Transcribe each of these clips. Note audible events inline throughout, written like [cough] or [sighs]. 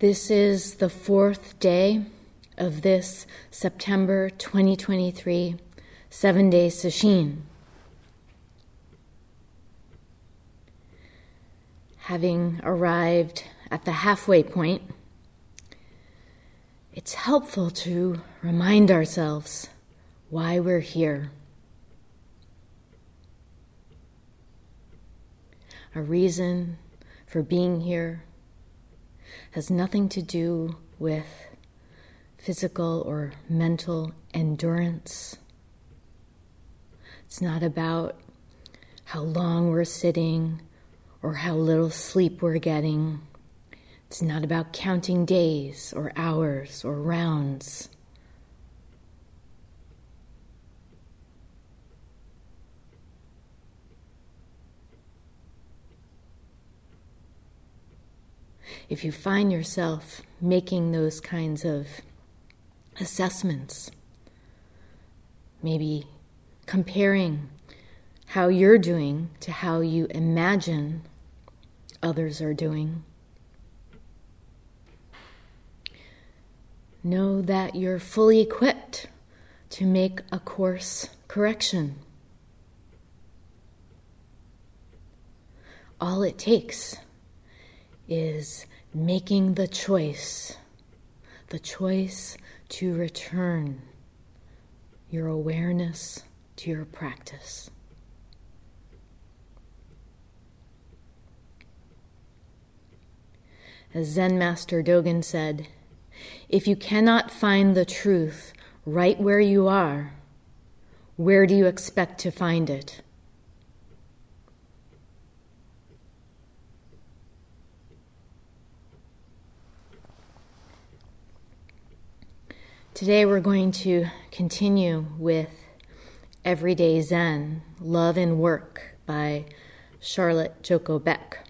This is the fourth day of this September 2023 seven day sesshin. Having arrived at the halfway point, it's helpful to remind ourselves why we're here. A reason for being here has nothing to do with physical or mental endurance. It's not about how long we're sitting or how little sleep we're getting. It's not about counting days or hours or rounds. If you find yourself making those kinds of assessments, maybe comparing how you're doing to how you imagine others are doing, know that you're fully equipped to make a course correction. All it takes is making the choice, the choice to return your awareness to your practice. As Zen Master Dogen said, if you cannot find the truth right where you are, where do you expect to find it? Today we're going to continue with Everyday Zen Love and Work by Charlotte Joko Beck.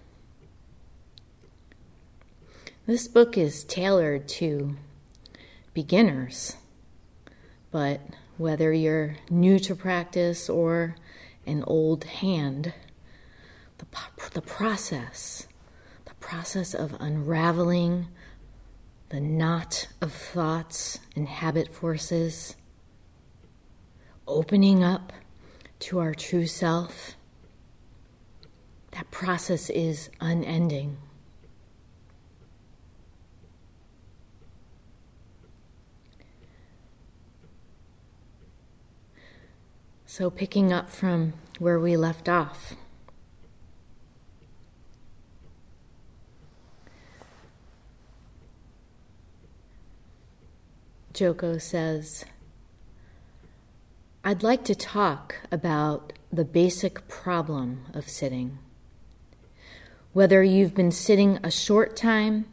This book is tailored to beginners, but whether you're new to practice or an old hand, the, the process, the process of unraveling the knot of thoughts and habit forces, opening up to our true self. That process is unending. So, picking up from where we left off. Joko says, I'd like to talk about the basic problem of sitting. Whether you've been sitting a short time,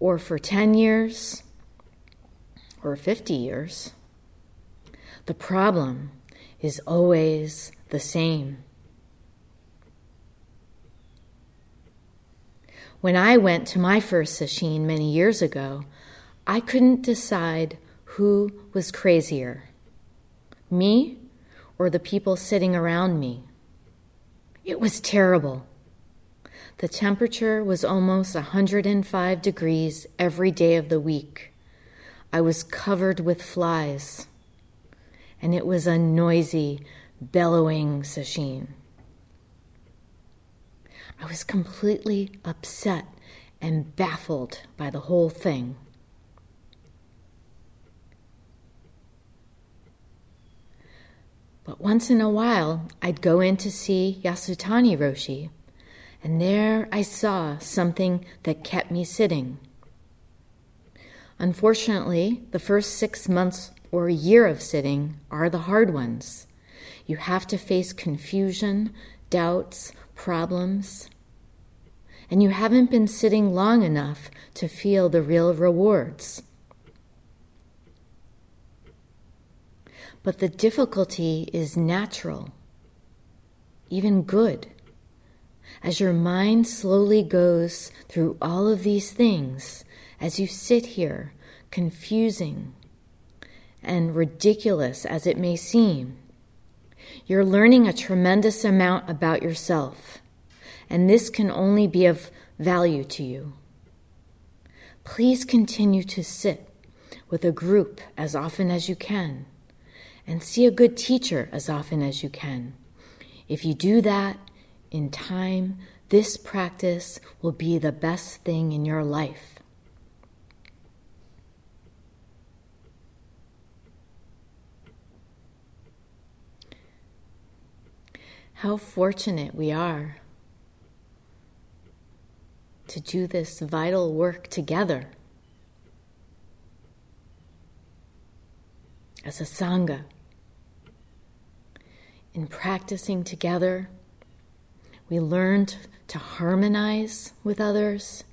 or for 10 years, or 50 years, the problem is always the same. When I went to my first sesshin many years ago, I couldn't decide who was crazier me or the people sitting around me. It was terrible. The temperature was almost 105 degrees every day of the week. I was covered with flies, and it was a noisy, bellowing sesshin. I was completely upset and baffled by the whole thing. But once in a while, I'd go in to see Yasutani Roshi, and there I saw something that kept me sitting. Unfortunately, the first six months or a year of sitting are the hard ones. You have to face confusion, doubts, problems, and you haven't been sitting long enough to feel the real rewards. But the difficulty is natural, even good. As your mind slowly goes through all of these things, as you sit here, confusing and ridiculous as it may seem, you're learning a tremendous amount about yourself, and this can only be of value to you. please continue to sit with a group as often as you can and see a good teacher as often as you can. If you do that in time, this practice will be the best thing in your life. How fortunate we are to do this vital work together as a Sangha. In practicing together, we learned to harmonize with others,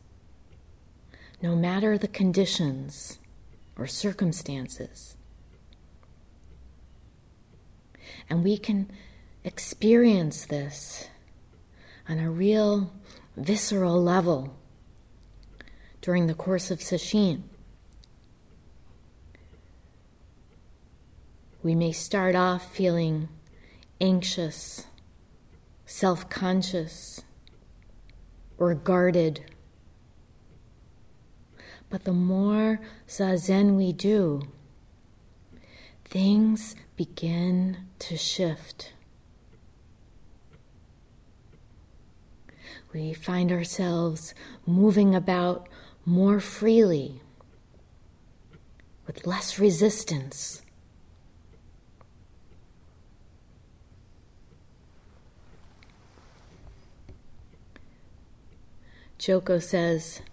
no matter the conditions or circumstances. And we can experience this on a real visceral level during the course of sesshin. We may start off feeling anxious, self conscious, or guarded. But the more zazen we do, things begin to shift. we find ourselves moving about more freely, with less resistance. Joko says,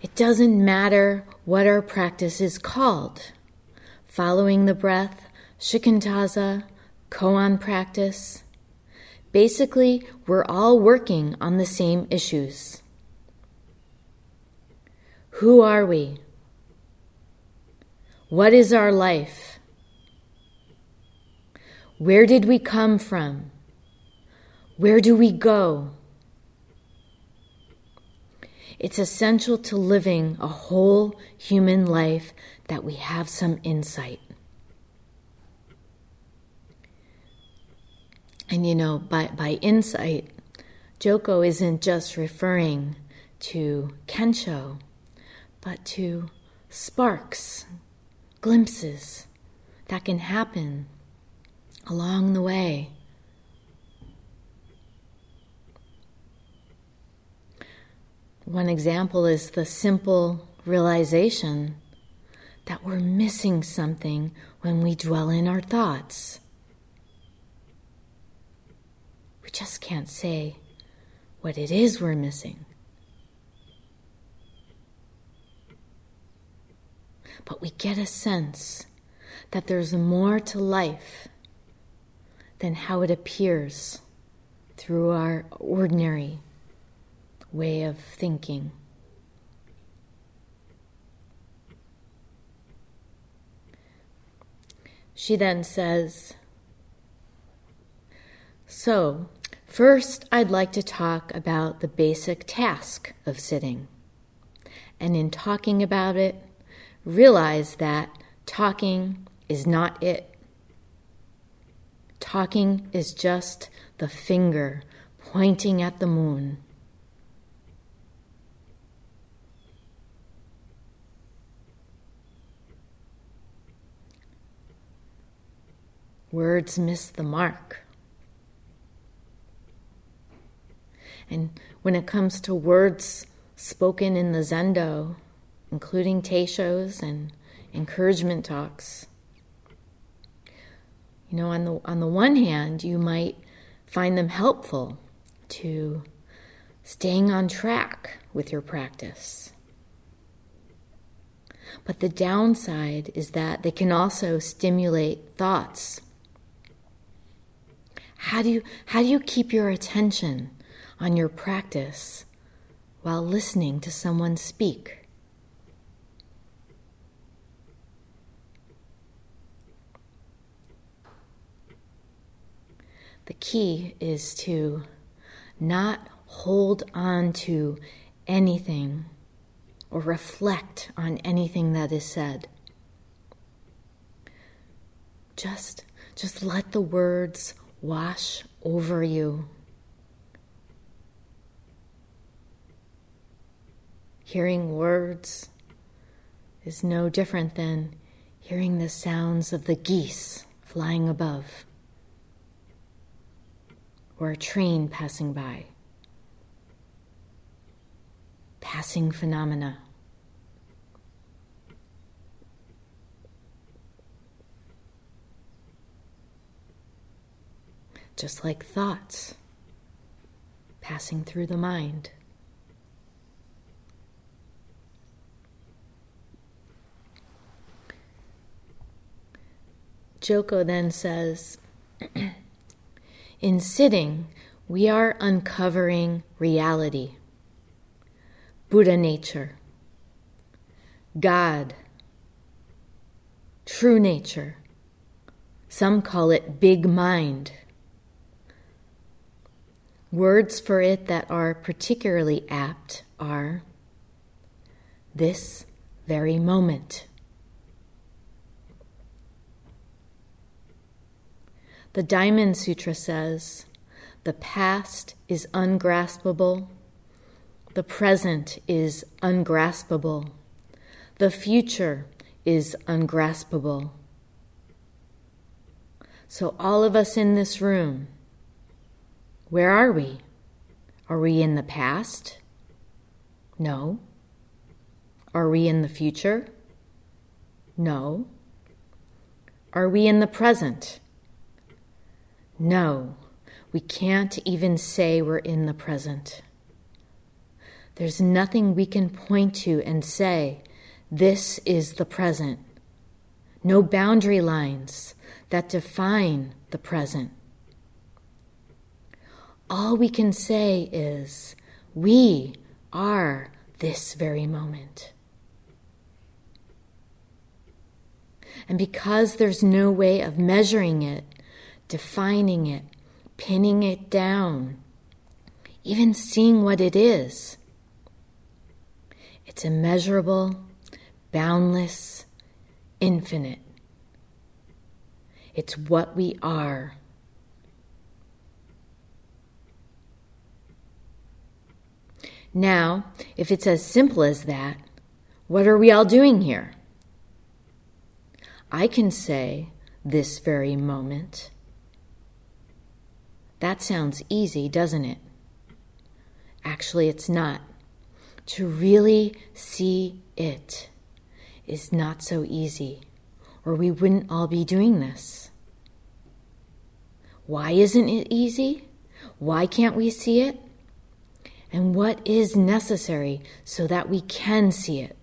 It doesn't matter what our practice is called following the breath, shikantaza, koan practice. Basically, we're all working on the same issues. Who are we? What is our life? Where did we come from? Where do we go? It's essential to living a whole human life that we have some insight. And you know, by, by insight, Joko isn't just referring to Kensho, but to sparks, glimpses that can happen along the way. One example is the simple realization that we're missing something when we dwell in our thoughts. We just can't say what it is we're missing. But we get a sense that there's more to life than how it appears through our ordinary way of thinking. She then says, So, First, I'd like to talk about the basic task of sitting. And in talking about it, realize that talking is not it. Talking is just the finger pointing at the moon. Words miss the mark. And when it comes to words spoken in the Zendo, including teishos and encouragement talks, you know, on the on the one hand, you might find them helpful to staying on track with your practice. But the downside is that they can also stimulate thoughts. How do you how do you keep your attention on your practice while listening to someone speak. The key is to not hold on to anything or reflect on anything that is said. Just, just let the words wash over you. hearing words is no different than hearing the sounds of the geese flying above or a train passing by. Passing phenomena. Just like thoughts passing through the mind. Joko then says, [clears throat] In sitting, we are uncovering reality, Buddha nature, God, true nature. Some call it big mind. Words for it that are particularly apt are this very moment. The Diamond Sutra says the past is ungraspable, the present is ungraspable, the future is ungraspable. So, all of us in this room, where are we? Are we in the past? No. Are we in the future? No. Are we in the present? No, we can't even say we're in the present. There's nothing we can point to and say, this is the present. No boundary lines that define the present. All we can say is, we are this very moment. And because there's no way of measuring it, defining it, pinning it down, even seeing what it is. It's immeasurable, boundless, infinite. It's what we are. Now, if it's as simple as that, what are we all doing here? I can say this very moment that sounds easy, doesn't it? Actually, it's not. To really see it is not so easy, or we wouldn't all be doing this. Why isn't it easy? Why can't we see it? And what is necessary so that we can see it?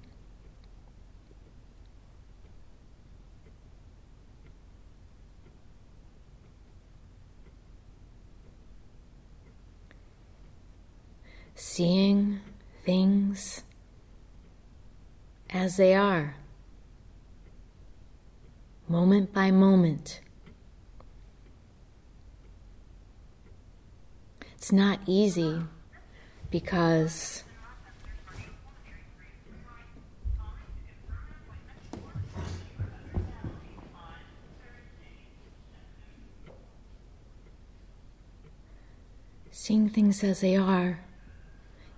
seeing things as they are, moment by moment. It's not easy because seeing things as they are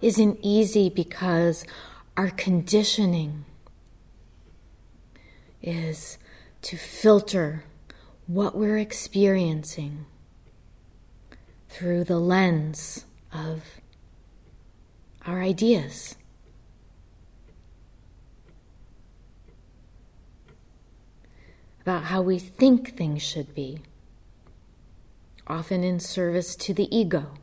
isn't easy because our conditioning is to filter what we're experiencing through the lens of our ideas. About how we think things should be, often in service to the ego.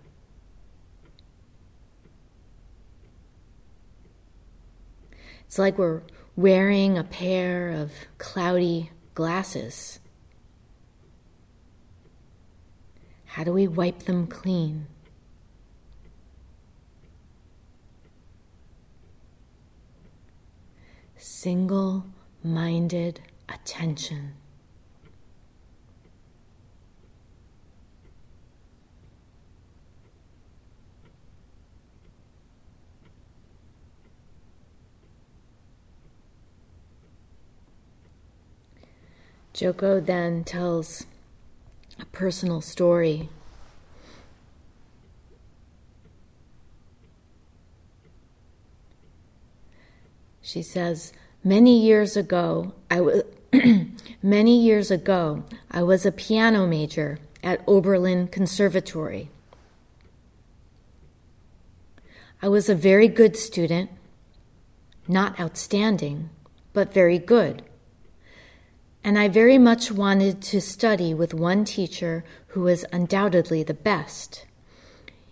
It's like we're wearing a pair of cloudy glasses. How do we wipe them clean? Single minded attention. Joko then tells a personal story. She says, Many years ago, I was [clears throat] many years ago, I was a piano major at Oberlin Conservatory. I was a very good student, not outstanding, but very good. And I very much wanted to study with one teacher who was undoubtedly the best.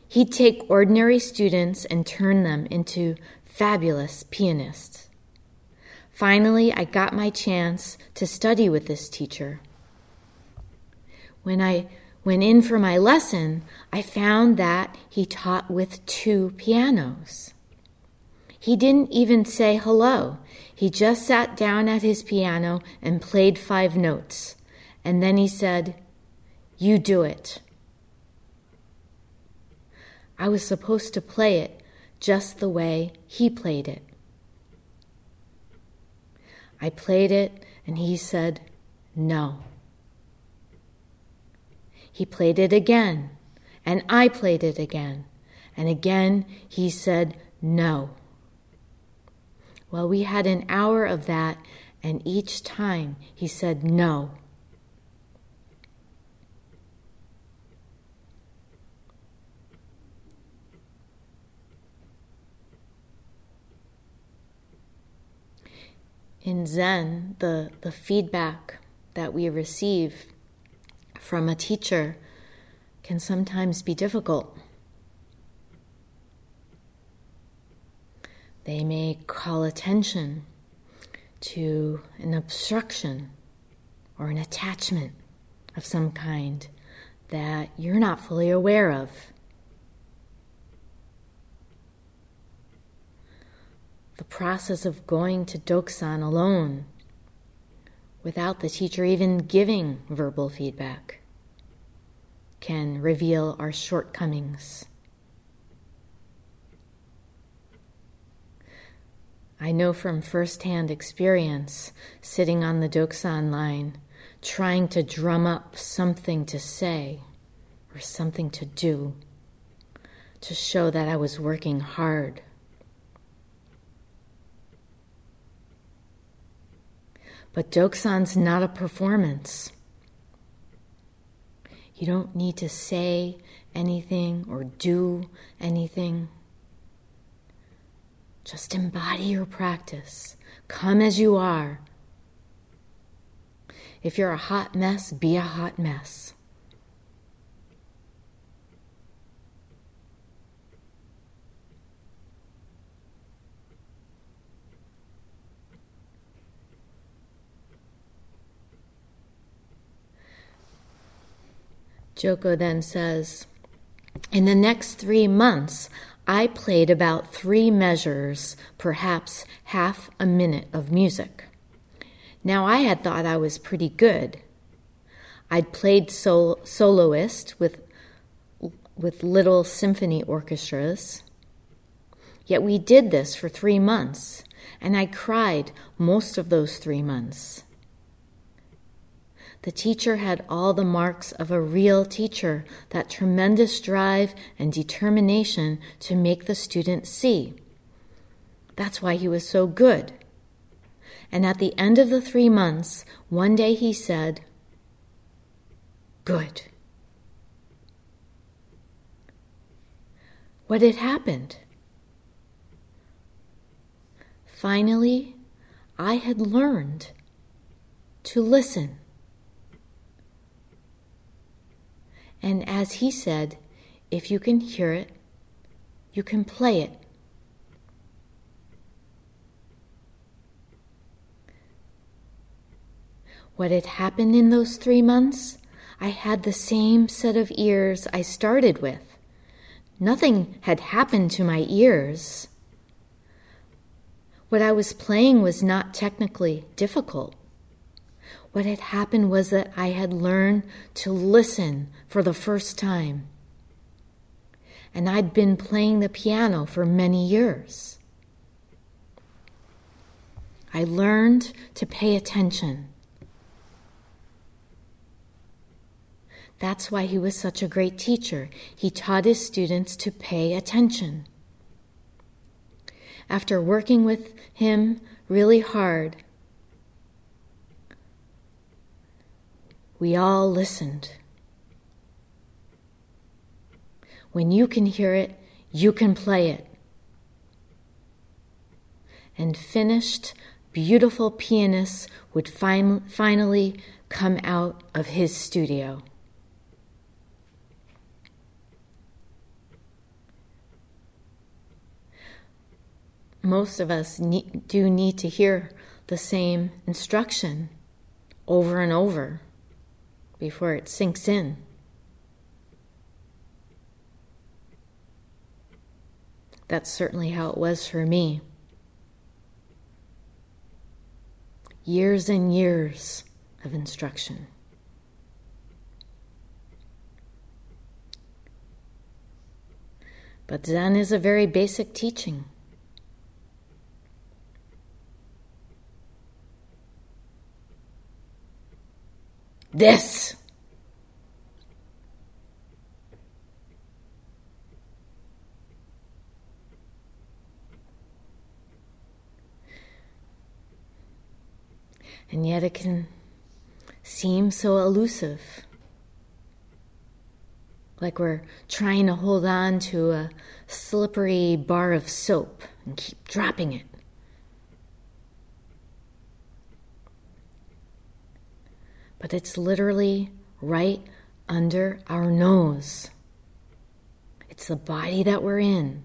He'd take ordinary students and turn them into fabulous pianists. Finally, I got my chance to study with this teacher. When I went in for my lesson, I found that he taught with two pianos. He didn't even say hello. He just sat down at his piano and played five notes. And then he said, You do it. I was supposed to play it just the way he played it. I played it, and he said, No. He played it again, and I played it again, and again he said, No. Well, we had an hour of that, and each time he said, No. In Zen, the, the feedback that we receive from a teacher can sometimes be difficult. They may call attention to an obstruction or an attachment of some kind that you're not fully aware of. The process of going to Dokusan alone without the teacher even giving verbal feedback can reveal our shortcomings. I know from firsthand experience, sitting on the Dokusan line, trying to drum up something to say or something to do to show that I was working hard. But Dokusan's not a performance. You don't need to say anything or do anything. Just embody your practice. Come as you are. If you're a hot mess, be a hot mess. Joko then says, In the next three months, I played about three measures, perhaps half a minute of music. Now, I had thought I was pretty good. I'd played sol- soloist with, with little symphony orchestras. Yet we did this for three months, and I cried most of those three months. The teacher had all the marks of a real teacher that tremendous drive and determination to make the student see. That's why he was so good. And at the end of the three months, one day he said, Good. What had happened? Finally, I had learned to listen. And as he said, if you can hear it, you can play it. What had happened in those three months? I had the same set of ears I started with. Nothing had happened to my ears. What I was playing was not technically difficult. What had happened was that I had learned to listen for the first time. And I'd been playing the piano for many years. I learned to pay attention. That's why he was such a great teacher. He taught his students to pay attention. After working with him really hard, we all listened. When you can hear it, you can play it. And finished, beautiful pianists would fin- finally come out of his studio. Most of us do need to hear the same instruction over and over before it sinks in. That's certainly how it was for me. Years and years of instruction. But Zen is a very basic teaching. This and yet it can seem so elusive. Like we're trying to hold on to a slippery bar of soap and keep dropping it. But it's literally right under our nose. It's the body that we're in,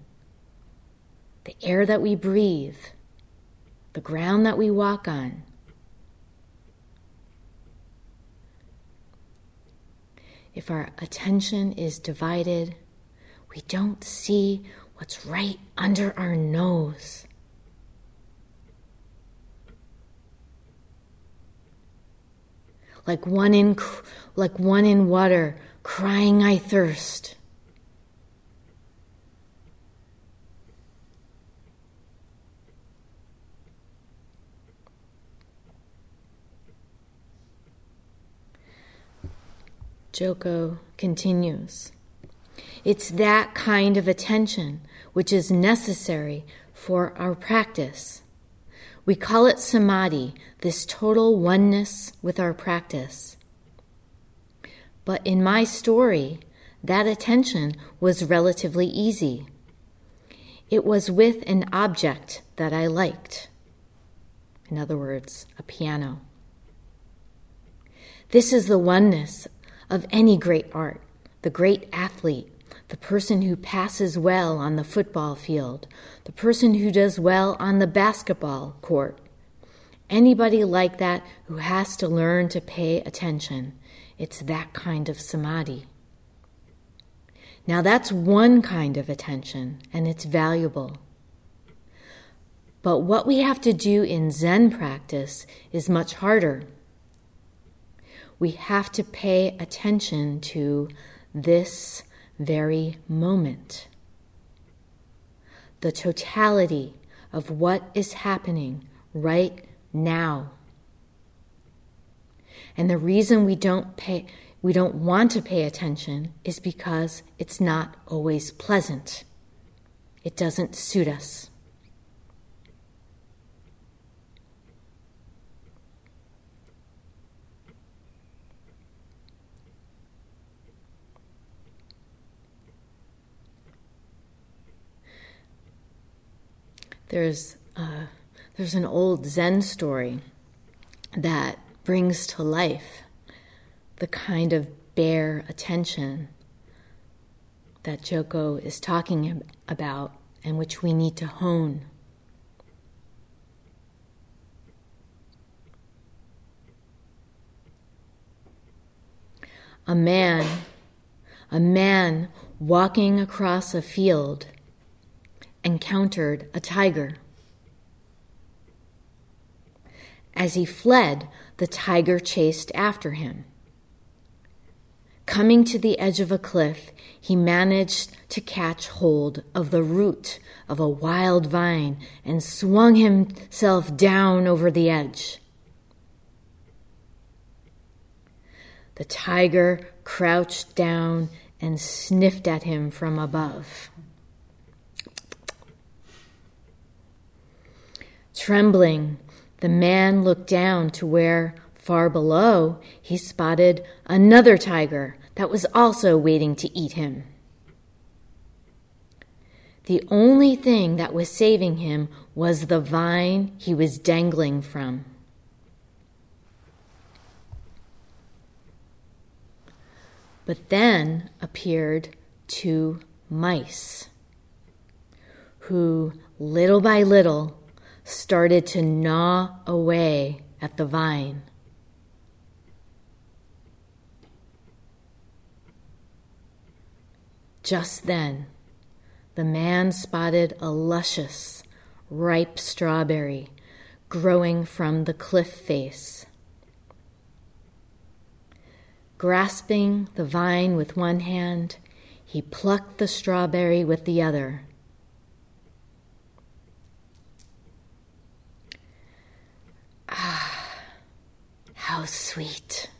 the air that we breathe, the ground that we walk on. if our attention is divided, we don't see what's right under our nose. Like one in, like one in water, crying, I thirst. Joko continues. It's that kind of attention which is necessary for our practice. We call it samadhi, this total oneness with our practice. But in my story, that attention was relatively easy. It was with an object that I liked. In other words, a piano. This is the oneness of any great art the great athlete, the person who passes well on the football field, the person who does well on the basketball court. Anybody like that who has to learn to pay attention. It's that kind of samadhi. Now, that's one kind of attention, and it's valuable. But what we have to do in Zen practice is much harder we have to pay attention to this very moment. The totality of what is happening right now. And the reason we don't pay we don't want to pay attention is because it's not always pleasant. It doesn't suit us. There's uh, there's an old Zen story that brings to life the kind of bare attention that Joko is talking about and which we need to hone. A man, a man walking across a field encountered a tiger. As he fled, the tiger chased after him. Coming to the edge of a cliff, he managed to catch hold of the root of a wild vine and swung himself down over the edge. The tiger crouched down and sniffed at him from above. Trembling, the man looked down to where, far below, he spotted another tiger that was also waiting to eat him. The only thing that was saving him was the vine he was dangling from. But then appeared two mice who, little by little, started to gnaw away at the vine. Just then, the man spotted a luscious, ripe strawberry growing from the cliff face. Grasping the vine with one hand, he plucked the strawberry with the other. Ah, [sighs] how sweet.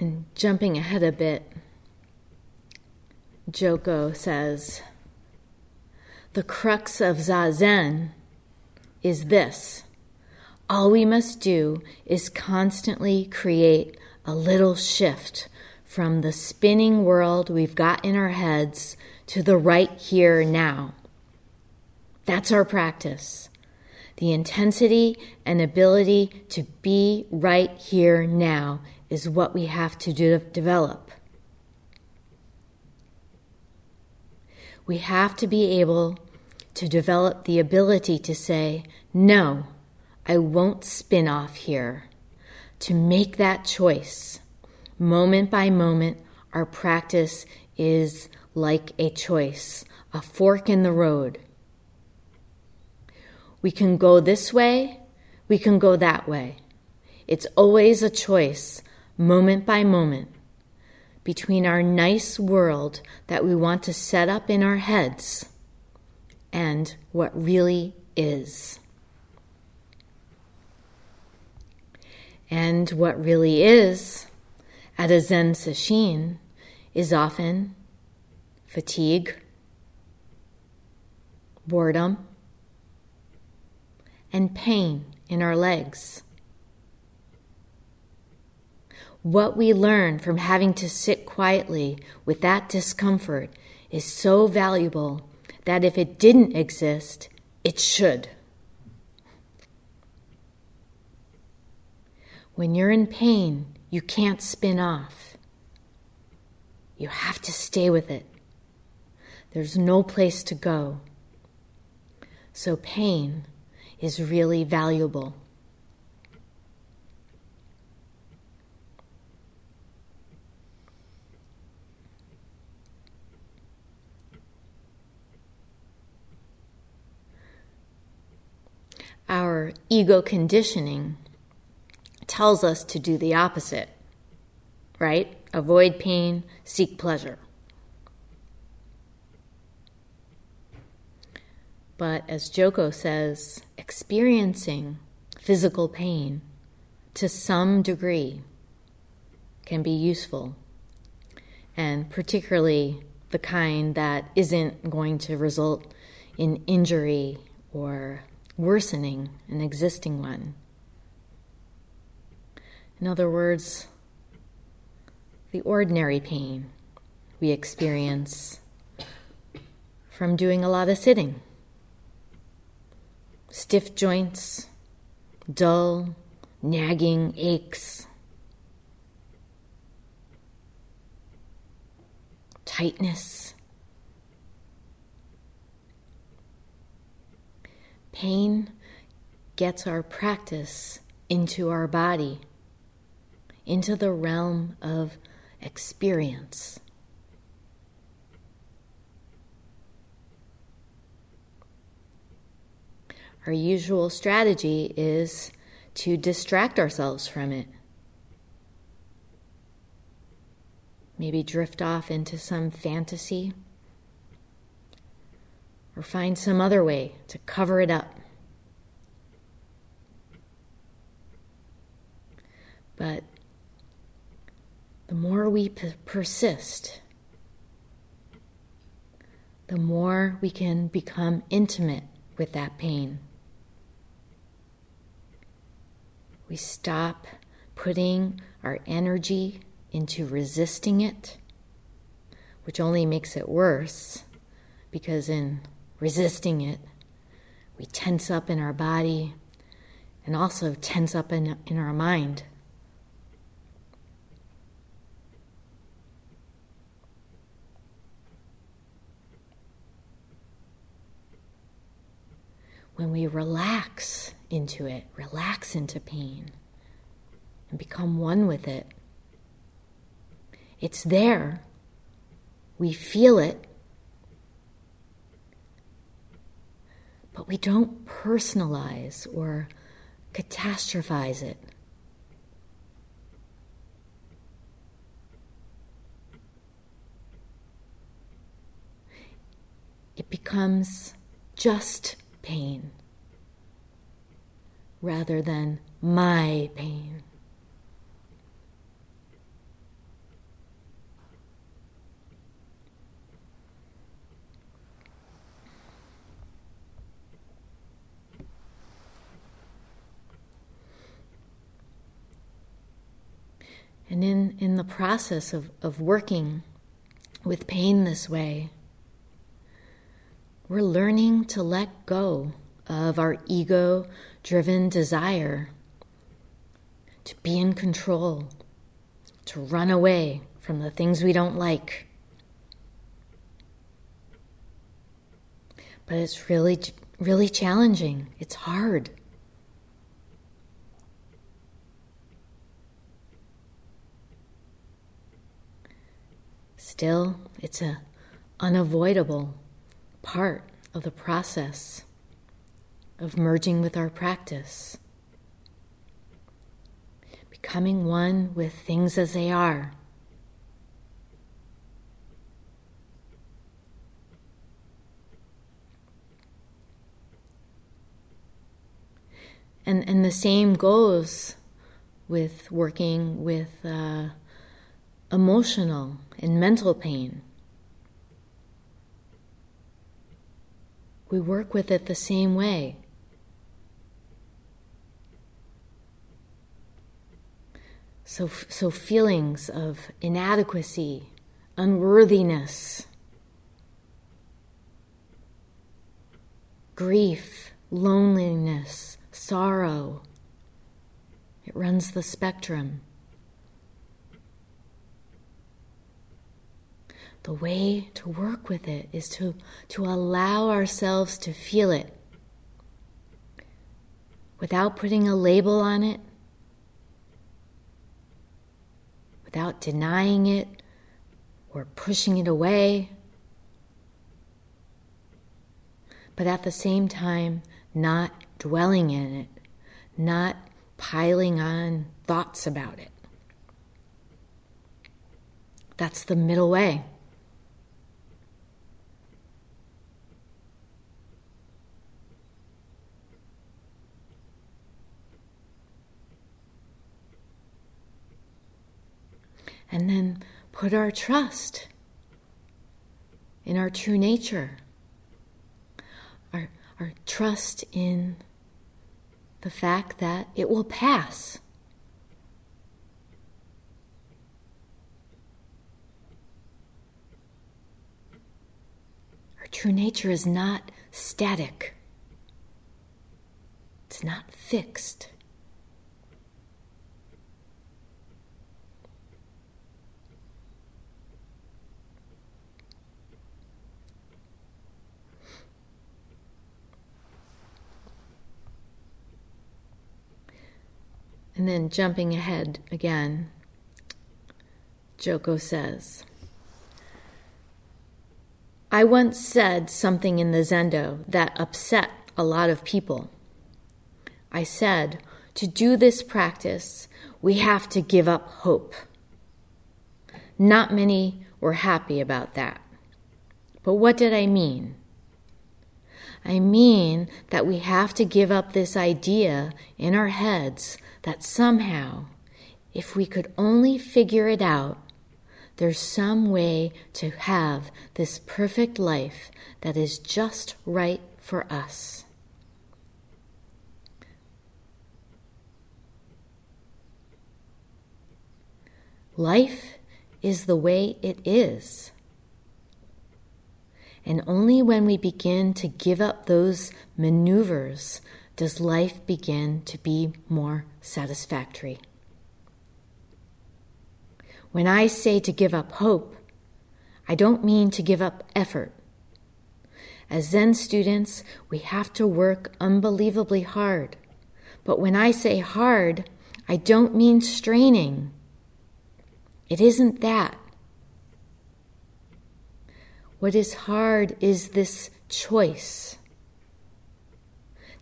And jumping ahead a bit, Joko says, The crux of Zazen is this all we must do is constantly create a little shift from the spinning world we've got in our heads to the right here now. That's our practice. The intensity and ability to be right here now is what we have to do, develop. We have to be able to develop the ability to say, no, I won't spin off here. To make that choice, moment by moment, our practice is like a choice, a fork in the road. We can go this way, we can go that way. It's always a choice, moment by moment between our nice world that we want to set up in our heads and what really is. And what really is at a Zen sesshin is often fatigue, boredom, and pain in our legs what we learn from having to sit quietly with that discomfort is so valuable that if it didn't exist, it should. When you're in pain, you can't spin off. You have to stay with it. There's no place to go. So, pain is really valuable. Our ego conditioning tells us to do the opposite, right? Avoid pain, seek pleasure. But as Joko says, experiencing physical pain to some degree can be useful, and particularly the kind that isn't going to result in injury or worsening an existing one. In other words, the ordinary pain we experience from doing a lot of sitting. Stiff joints, dull, nagging aches, tightness, Pain gets our practice into our body, into the realm of experience. Our usual strategy is to distract ourselves from it. maybe drift off into some fantasy, or find some other way to cover it up. But the more we p- persist, the more we can become intimate with that pain. We stop putting our energy into resisting it, which only makes it worse because in resisting it, we tense up in our body and also tense up in, in our mind. when we relax into it, relax into pain, and become one with it, it's there. We feel it. But we don't personalize or catastrophize it. It becomes just pain rather than my pain. And in, in the process of, of working with pain this way, we're learning to let go of our ego driven desire to be in control, to run away from the things we don't like. But it's really, really challenging. It's hard. Still, it's an unavoidable part of the process of merging with our practice, becoming one with things as they are. And, and the same goes with working with uh, emotional and mental pain. we work with it the same way. So, so feelings of inadequacy, unworthiness, grief, loneliness, sorrow, it runs the spectrum. The way to work with it is to, to allow ourselves to feel it without putting a label on it, without denying it or pushing it away, but at the same time, not dwelling in it, not piling on thoughts about it. That's the middle way. And then put our trust in our true nature, our, our trust in the fact that it will pass. Our true nature is not static, it's not fixed. And then jumping ahead again, Joko says, I once said something in the Zendo that upset a lot of people. I said, to do this practice, we have to give up hope. not many were happy about that. But what did I mean? I mean that we have to give up this idea in our heads that somehow, if we could only figure it out, there's some way to have this perfect life that is just right for us. Life is the way it is. And only when we begin to give up those maneuvers does life begin to be more satisfactory. When I say to give up hope, I don't mean to give up effort. As Zen students, we have to work unbelievably hard. But when I say hard, I don't mean straining. It isn't that. What is hard is this choice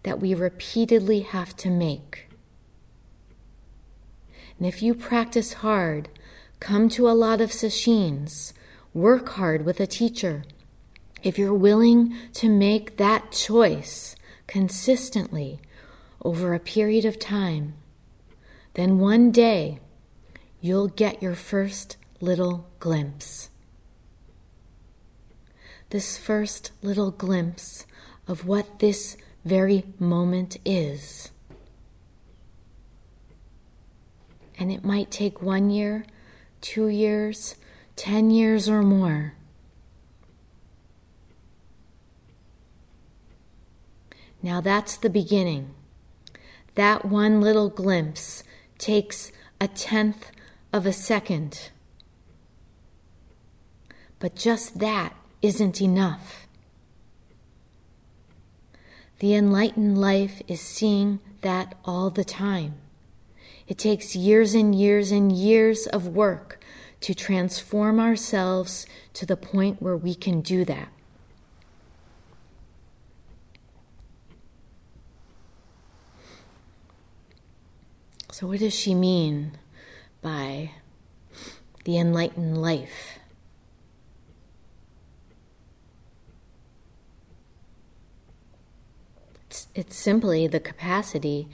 that we repeatedly have to make. And if you practice hard, come to a lot of sesshins, work hard with a teacher. If you're willing to make that choice consistently over a period of time, then one day you'll get your first little glimpse this first little glimpse of what this very moment is. And it might take one year, two years, ten years, or more. Now that's the beginning. That one little glimpse takes a tenth of a second. But just that isn't enough. The enlightened life is seeing that all the time. It takes years and years and years of work to transform ourselves to the point where we can do that. So, what does she mean by the enlightened life? It's, simply the capacity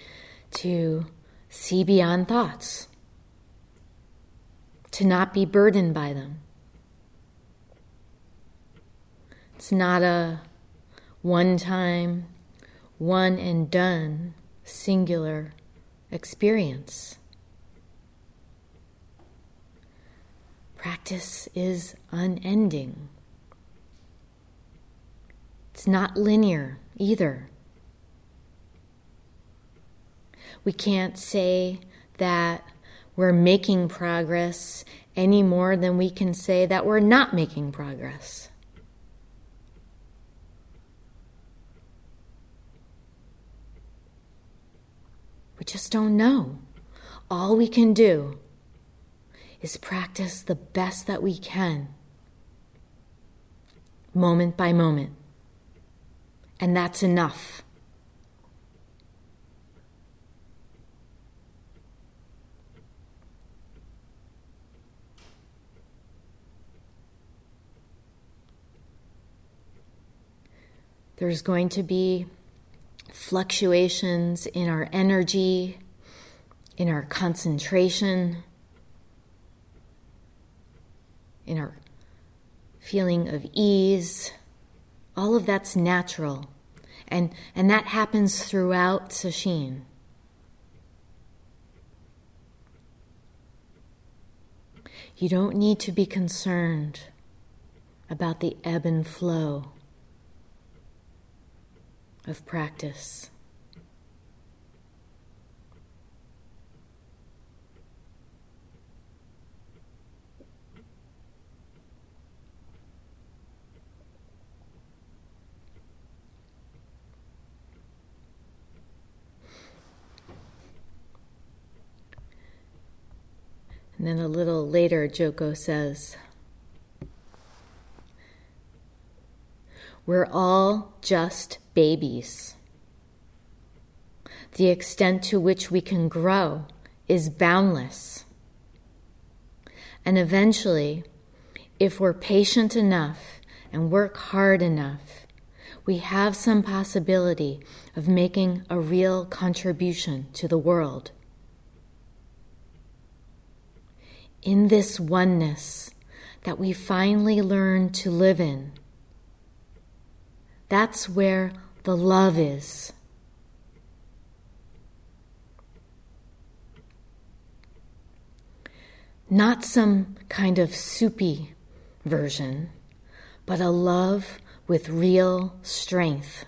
to see beyond thoughts, to not be burdened by them. It's not a one time, one and done, singular experience. Practice is unending. It's not linear either. We can't say that we're making progress any more than we can say that we're not making progress. We just don't know. All we can do is practice the best that we can, moment by moment. And that's enough. There's going to be fluctuations in our energy, in our concentration, in our feeling of ease. All of that's natural. And, and that happens throughout Sesshin. You don't need to be concerned about the ebb and flow of practice. And then a little later, Joko says, We're all just babies. The extent to which we can grow is boundless. And eventually, if we're patient enough and work hard enough, we have some possibility of making a real contribution to the world. In this oneness that we finally learn to live in, that's where the love is. Not some kind of soupy version, but a love with real strength.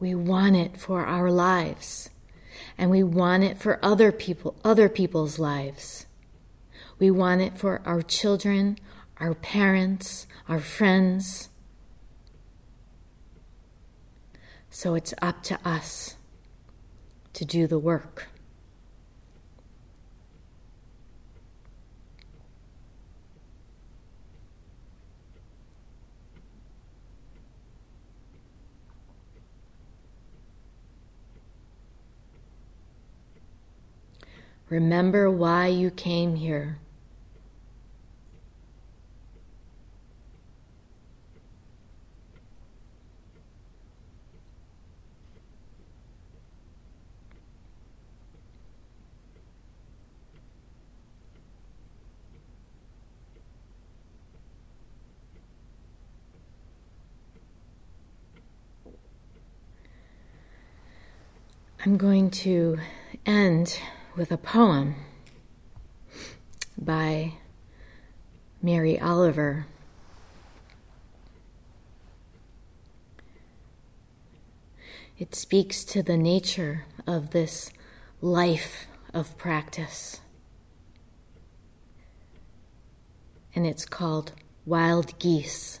We want it for our lives, and we want it for other people, other people's lives. We want it for our children, our parents, our friends. So it's up to us to do the work. Remember why you came here. I'm going to end with a poem by Mary Oliver. It speaks to the nature of this life of practice. And it's called Wild Geese.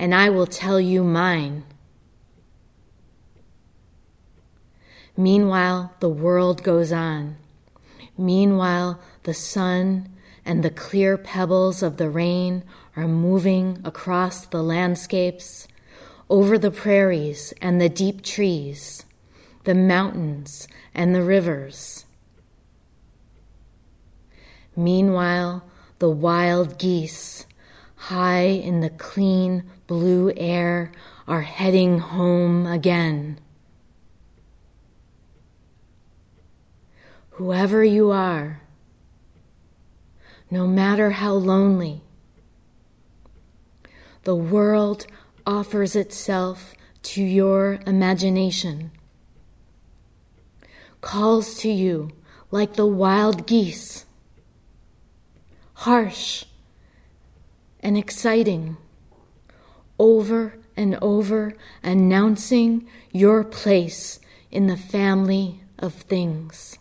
and I will tell you mine. Meanwhile, the world goes on. Meanwhile, the sun and the clear pebbles of the rain are moving across the landscapes, over the prairies and the deep trees, the mountains and the rivers. Meanwhile, the wild geese, high in the clean blue air are heading home again. Whoever you are, no matter how lonely, the world offers itself to your imagination, calls to you like the wild geese, harsh and exciting over and over, announcing your place in the family of things.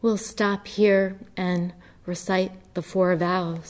We'll stop here and recite the four vows.